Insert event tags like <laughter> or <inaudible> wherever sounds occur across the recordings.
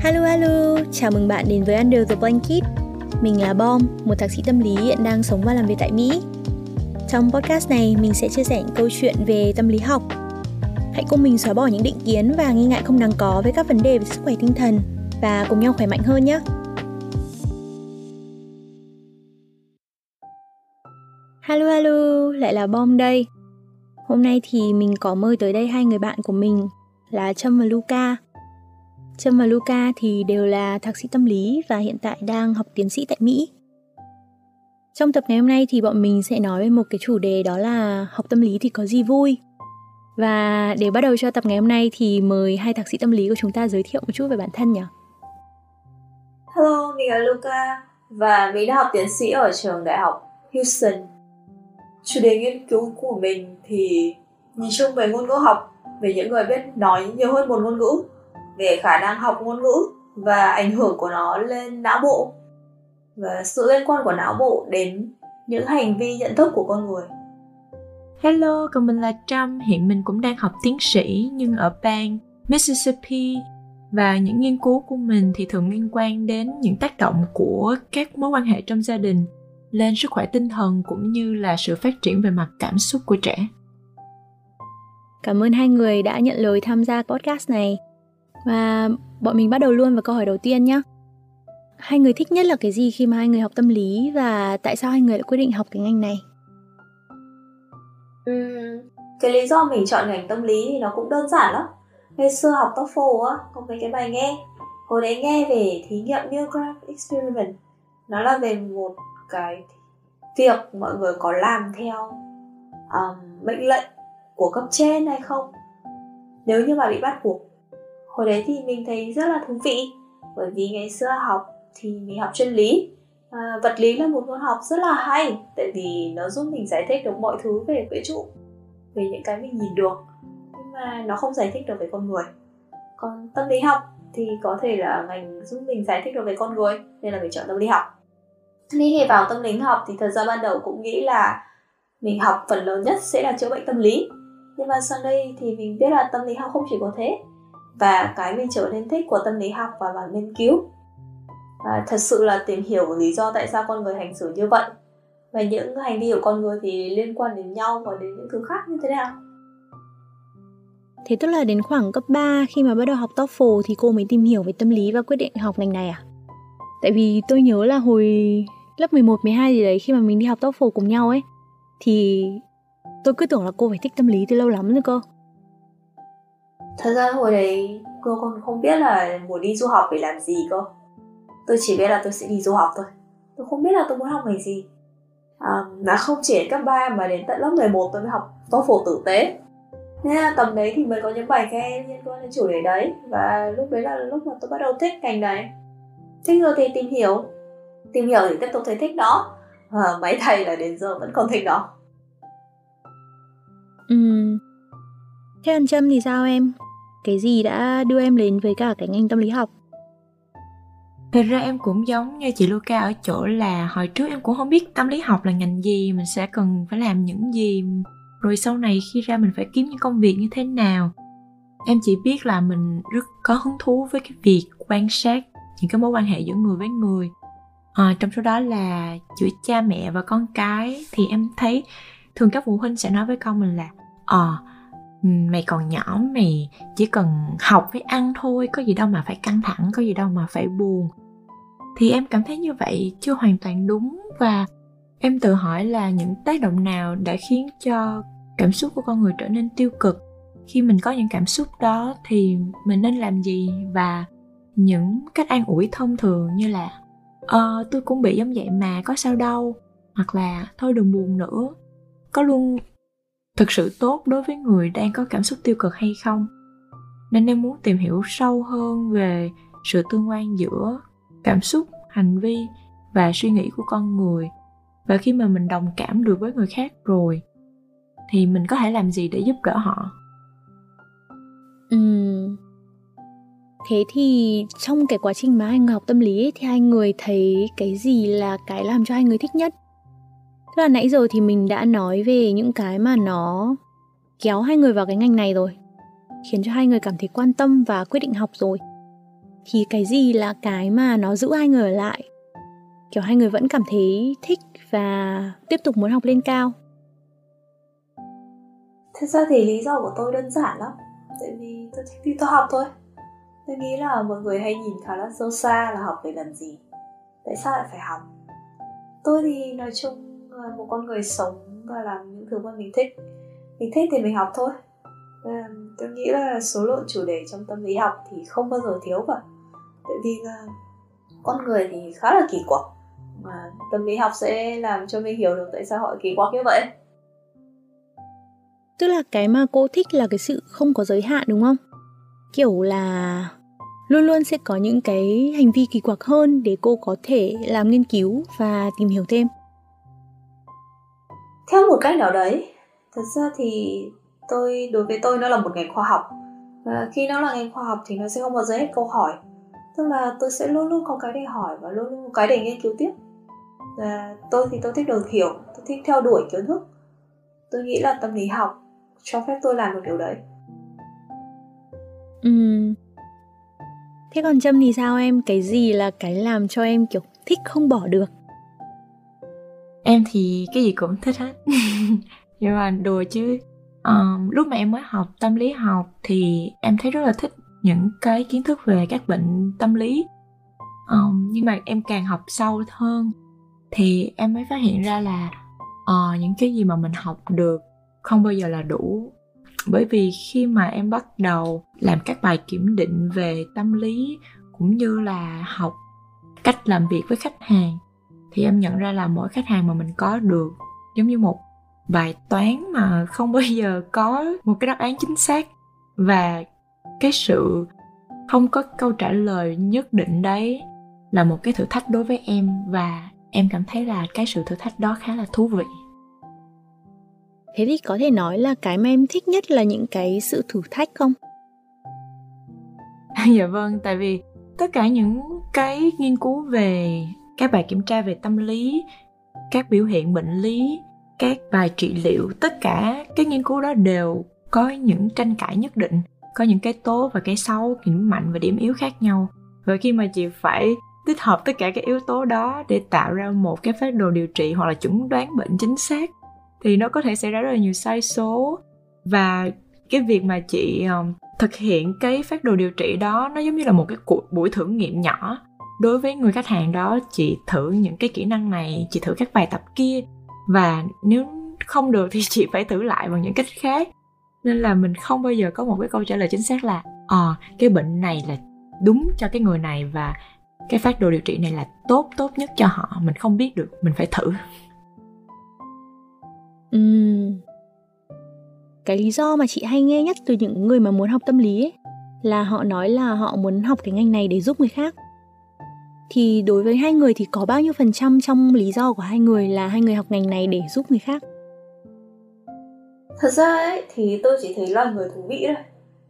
Hello hello, chào mừng bạn đến với Under the Blanket. Mình là Bom, một thạc sĩ tâm lý hiện đang sống và làm việc tại Mỹ. Trong podcast này, mình sẽ chia sẻ những câu chuyện về tâm lý học. Hãy cùng mình xóa bỏ những định kiến và nghi ngại không đáng có với các vấn đề về sức khỏe tinh thần và cùng nhau khỏe mạnh hơn nhé. Hello hello, lại là Bom đây. Hôm nay thì mình có mời tới đây hai người bạn của mình là Trâm và Luca. Trâm và Luca thì đều là thạc sĩ tâm lý và hiện tại đang học tiến sĩ tại Mỹ. Trong tập ngày hôm nay thì bọn mình sẽ nói về một cái chủ đề đó là học tâm lý thì có gì vui. Và để bắt đầu cho tập ngày hôm nay thì mời hai thạc sĩ tâm lý của chúng ta giới thiệu một chút về bản thân nhỉ. Hello, mình là Luca và mình đã học tiến sĩ ở trường đại học Houston. Chủ đề nghiên cứu của mình thì nhìn chung về ngôn ngữ học, về những người biết nói nhiều hơn một ngôn ngữ về khả năng học ngôn ngữ và ảnh hưởng của nó lên não bộ và sự liên quan của não bộ đến những hành vi nhận thức của con người. Hello, còn mình là Trâm, hiện mình cũng đang học tiến sĩ nhưng ở bang Mississippi và những nghiên cứu của mình thì thường liên quan đến những tác động của các mối quan hệ trong gia đình lên sức khỏe tinh thần cũng như là sự phát triển về mặt cảm xúc của trẻ. Cảm ơn hai người đã nhận lời tham gia podcast này. Và bọn mình bắt đầu luôn vào câu hỏi đầu tiên nhé. Hai người thích nhất là cái gì khi mà hai người học tâm lý và tại sao hai người lại quyết định học cái ngành này? Uhm, cái lý do mình chọn ngành tâm lý thì nó cũng đơn giản lắm. Ngày xưa học TOEFL á, có mấy cái bài nghe. Hồi đấy nghe về thí nghiệm Milgram Experiment. Nó là về một cái việc mọi người có làm theo um, mệnh lệnh của cấp trên hay không. Nếu như mà bị bắt buộc hồi đấy thì mình thấy rất là thú vị bởi vì ngày xưa học thì mình học chân lý. À, vật lý là một môn học rất là hay tại vì nó giúp mình giải thích được mọi thứ về vũ trụ về những cái mình nhìn được nhưng mà nó không giải thích được về con người. Còn tâm lý học thì có thể là ngành giúp mình giải thích được về con người nên là mình chọn tâm lý học. Khi vào tâm lý học thì thật ra ban đầu cũng nghĩ là mình học phần lớn nhất sẽ là chữa bệnh tâm lý. Nhưng mà sang đây thì mình biết là tâm lý học không chỉ có thế và cái mình trở nên thích của tâm lý học và là nghiên cứu. Và thật sự là tìm hiểu lý do tại sao con người hành xử như vậy. Và những hành vi của con người thì liên quan đến nhau và đến những thứ khác như thế nào? Thế tức là đến khoảng cấp 3 khi mà bắt đầu học TOEFL thì cô mới tìm hiểu về tâm lý và quyết định học ngành này à? Tại vì tôi nhớ là hồi lớp 11, 12 gì đấy khi mà mình đi học TOEFL cùng nhau ấy thì tôi cứ tưởng là cô phải thích tâm lý từ lâu lắm rồi cơ thật ra hồi đấy cô còn không biết là muốn đi du học để làm gì cơ. Tôi chỉ biết là tôi sẽ đi du học thôi. Tôi không biết là tôi muốn học ngành gì. À, là không chỉ đến cấp 3 mà đến tận lớp 11 tôi mới học TOEFL tử tế. Thế là tầm đấy thì mới có những bài khen liên quan đến chủ đề đấy. Và lúc đấy là lúc mà tôi bắt đầu thích ngành này Thích rồi thì tìm hiểu. Tìm hiểu thì tiếp tục thấy thích đó. Và mấy thầy là đến giờ vẫn còn thích đó. Ừ Thế còn Trâm thì sao em? Cái gì đã đưa em đến với cả cái ngành tâm lý học Thật ra em cũng giống như chị Luca ở chỗ là hồi trước em cũng không biết tâm lý học là ngành gì, mình sẽ cần phải làm những gì, rồi sau này khi ra mình phải kiếm những công việc như thế nào. Em chỉ biết là mình rất có hứng thú với cái việc quan sát những cái mối quan hệ giữa người với người. À, trong số đó là giữa cha mẹ và con cái thì em thấy thường các phụ huynh sẽ nói với con mình là ờ à, mày còn nhỏ, mày chỉ cần học với ăn thôi, có gì đâu mà phải căng thẳng, có gì đâu mà phải buồn. Thì em cảm thấy như vậy chưa hoàn toàn đúng và em tự hỏi là những tác động nào đã khiến cho cảm xúc của con người trở nên tiêu cực. Khi mình có những cảm xúc đó thì mình nên làm gì và những cách an ủi thông thường như là ờ tôi cũng bị giống vậy mà, có sao đâu. Hoặc là, thôi đừng buồn nữa. Có luôn thực sự tốt đối với người đang có cảm xúc tiêu cực hay không? Nên em muốn tìm hiểu sâu hơn về sự tương quan giữa cảm xúc hành vi và suy nghĩ của con người. Và khi mà mình đồng cảm được với người khác rồi thì mình có thể làm gì để giúp đỡ họ? Ừ thế thì trong cái quá trình mà hai học tâm lý ấy, thì hai người thấy cái gì là cái làm cho hai người thích nhất? Tức là nãy giờ thì mình đã nói về những cái mà nó kéo hai người vào cái ngành này rồi, Khiến cho hai người cảm thấy quan tâm và quyết định học rồi. Thì cái gì là cái mà nó giữ hai người ở lại? Kiểu hai người vẫn cảm thấy thích và tiếp tục muốn học lên cao. Thật ra thì lý do của tôi đơn giản lắm. Tại vì tôi thích đi tôi học thôi. Tôi nghĩ là mọi người hay nhìn khá là sâu xa là học để làm gì, tại sao lại phải học. Tôi thì nói chung một con người sống và làm những thứ mà mình thích. Mình thích thì mình học thôi. À, tôi nghĩ là số lượng chủ đề trong tâm lý học thì không bao giờ thiếu cả. Tại vì là con người thì khá là kỳ quặc mà tâm lý học sẽ làm cho mình hiểu được tại sao họ kỳ quặc như vậy. Tức là cái mà cô thích là cái sự không có giới hạn đúng không? Kiểu là luôn luôn sẽ có những cái hành vi kỳ quặc hơn để cô có thể làm nghiên cứu và tìm hiểu thêm theo một cách nào đấy. Thật ra thì tôi, đối với tôi nó là một ngành khoa học. Và khi nó là ngành khoa học thì nó sẽ không bao giờ hết câu hỏi. Tức là tôi sẽ luôn luôn có cái để hỏi và luôn luôn có cái để nghiên cứu tiếp. Và tôi thì tôi thích được hiểu, tôi thích theo đuổi kiến thức. Tôi nghĩ là tâm lý học cho phép tôi làm được điều đấy. Ừ. Thế còn trâm thì sao em? Cái gì là cái làm cho em, kiểu, thích không bỏ được? Em thì cái gì cũng thích hết. <laughs> Nhưng mà đùa chứ. Um, lúc mà em mới học tâm lý học thì em thấy rất là thích những cái kiến thức về các bệnh tâm lý. Um, nhưng mà em càng học sâu hơn thì em mới phát hiện ra là uh, những cái gì mà mình học được không bao giờ là đủ. Bởi vì khi mà em bắt đầu làm các bài kiểm định về tâm lý cũng như là học cách làm việc với khách hàng thì em nhận ra là mỗi khách hàng mà mình có được giống như một bài toán mà không bao giờ có một cái đáp án chính xác. Và cái sự không có câu trả lời nhất định đấy là một cái thử thách đối với em và em cảm thấy là cái sự thử thách đó khá là thú vị. Thế thì có thể nói là cái mà em thích nhất là những cái sự thử thách không? <laughs> Dạ vâng tại vì tất cả những cái nghiên cứu về các bài kiểm tra về tâm lý các biểu hiện bệnh lý các bài trị liệu tất cả cái nghiên cứu đó đều có những tranh cãi nhất định có những cái tốt và cái xấu điểm mạnh và điểm yếu khác nhau. Và khi mà chị phải tích hợp tất cả các yếu tố đó để tạo ra một cái phác đồ điều trị hoặc là chuẩn đoán bệnh chính xác thì nó có thể xảy ra rất là nhiều sai số. Và cái việc mà chị um, thực hiện cái phác đồ điều trị đó nó giống như là một cái cuộc buổi thử nghiệm nhỏ đối với người khách hàng đó chị thử những cái kỹ năng này chị thử các bài tập kia. Và nếu không được thì chị phải thử lại bằng những cách khác. Nên là mình không bao giờ có một cái câu trả lời chính xác là ờ à, cái bệnh này là đúng cho cái người này và cái phát đồ điều trị này là tốt tốt nhất cho họ. Mình không biết được mình phải thử. Uhm. cái lý do mà chị hay nghe nhất từ những người mà muốn học tâm lý ấy là họ nói là họ muốn học cái ngành này để giúp người khác thì đối với hai người thì có bao nhiêu phần trăm trong lý do của hai người là hai người học ngành này để giúp người khác? Thật ra ấy, thì tôi chỉ thấy loài người thú vị thôi.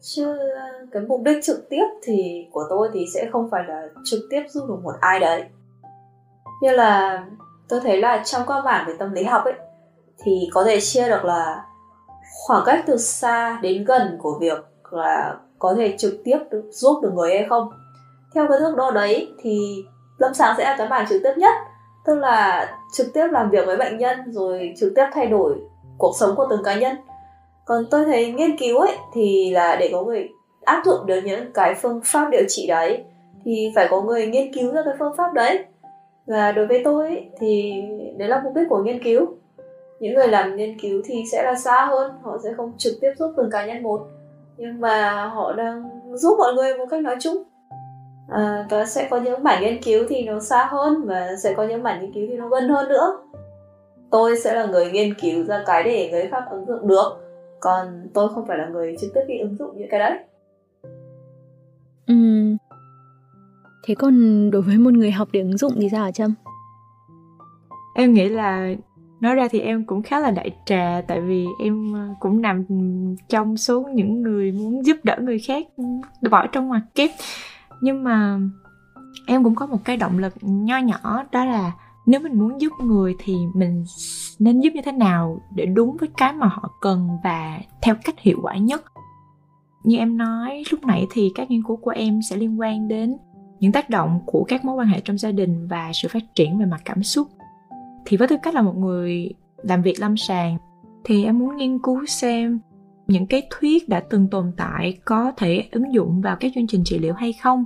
Chứ ờ, cái mục đích trực tiếp thì của tôi thì sẽ không phải là trực tiếp giúp được một ai đấy. Như là tôi thấy là trong các bản về tâm lý học ấy, thì có thể chia được là khoảng cách từ xa đến gần của việc là có thể trực tiếp được giúp được người hay không? Theo cái thước đo đấy thì lâm sàng sẽ là cái mảng trực tiếp nhất tức là trực tiếp làm việc với bệnh nhân rồi trực tiếp thay đổi cuộc sống của từng cá nhân. Còn tôi thấy nghiên cứu ấy thì là để có người áp dụng được những cái phương pháp điều trị đấy thì phải có người nghiên cứu ra cái phương pháp đấy. Và đối với tôi ấy, thì đấy là mục đích của nghiên cứu. Những người làm nghiên cứu thì sẽ là xa hơn họ sẽ không trực tiếp giúp từng cá nhân một nhưng mà họ đang giúp mọi người một cách nói chung à, và sẽ có những mảng nghiên cứu thì nó xa hơn và sẽ có những mảng nghiên cứu thì nó gần hơn nữa. Tôi sẽ là người nghiên cứu ra cái để người khác ứng dụng được còn tôi không phải là người trực tiếp đi ứng dụng những cái đấy. Ừ. Thế còn đối với một người học để ứng dụng thì sao hả trâm? Em nghĩ là nói ra thì em cũng khá là đại trà tại vì em ờ, cũng nằm trong số những người muốn giúp đỡ người khác bỏ trong ngoặc kép nhưng mà em cũng có một cái động lực nho nhỏ, đó là nếu mình muốn giúp người thì mình nên giúp như thế nào để đúng với cái mà họ cần và theo cách hiệu quả nhất. Như em nói, lúc nãy thì các nghiên cứu của em sẽ liên quan đến những tác động của các mối quan hệ trong gia đình và sự phát triển về mặt cảm xúc. Thì với tư cách là một người làm việc lâm sàng, thì em muốn nghiên cứu xem những cái thuyết đã từng tồn tại có thể ứng dụng vào các chương trình trị liệu hay không?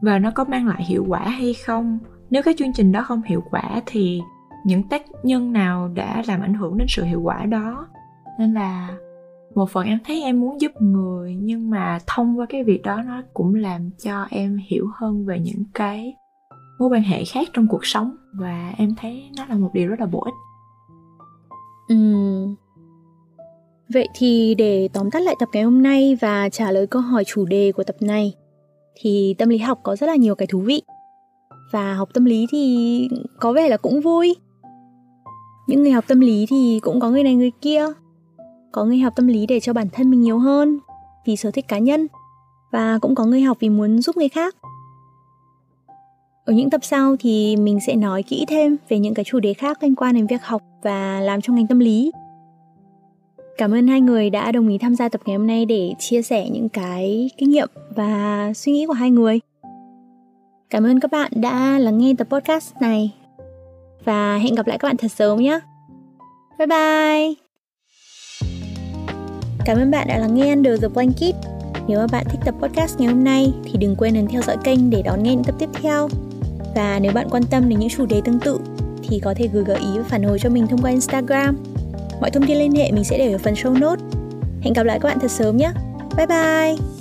Và nó có mang lại hiệu quả hay không? Nếu các chương trình đó không hiệu quả thì những tác nhân nào đã làm ảnh hưởng đến sự hiệu quả đó? Nên là một phần em thấy em muốn giúp người, nhưng mà thông qua cái việc đó nó cũng làm cho em hiểu hơn về những cái mối quan hệ khác trong cuộc sống. Và em thấy nó là một điều rất là bổ ích. Ừ. Vậy thì để tóm tắt lại tập ngày hôm nay và trả lời câu hỏi chủ đề của tập này, thì tâm lý học có rất là nhiều cái thú vị. Và học tâm lý thì có vẻ là cũng vui. Những người học tâm lý thì cũng có người này người kia. Có người học tâm lý để cho bản thân mình nhiều hơn vì sở thích cá nhân và cũng có người học vì muốn giúp người khác. Ở những tập sau thì mình sẽ nói kỹ thêm về những cái chủ đề khác liên quan đến việc học và làm trong ngành tâm lý. Cảm ơn hai người đã đồng ý tham gia tập ngày hôm nay để chia sẻ những cái kinh nghiệm và suy nghĩ của hai người. Cảm ơn các bạn đã lắng nghe tập podcast này. Và hẹn gặp lại các bạn thật sớm nhé. Bye bye. Cảm ơn bạn đã lắng nghe Under the Blanket. Nếu mà bạn thích tập podcast ngày hôm nay thì đừng quên ấn theo dõi kênh để đón nghe những tập tiếp theo. Và nếu bạn quan tâm đến những chủ đề tương tự thì có thể gửi gợi ý và phản hồi cho mình thông qua Instagram. Mọi thông tin liên hệ mình sẽ để ở phần show notes. Hẹn gặp lại các bạn thật sớm nhé. Bye bye!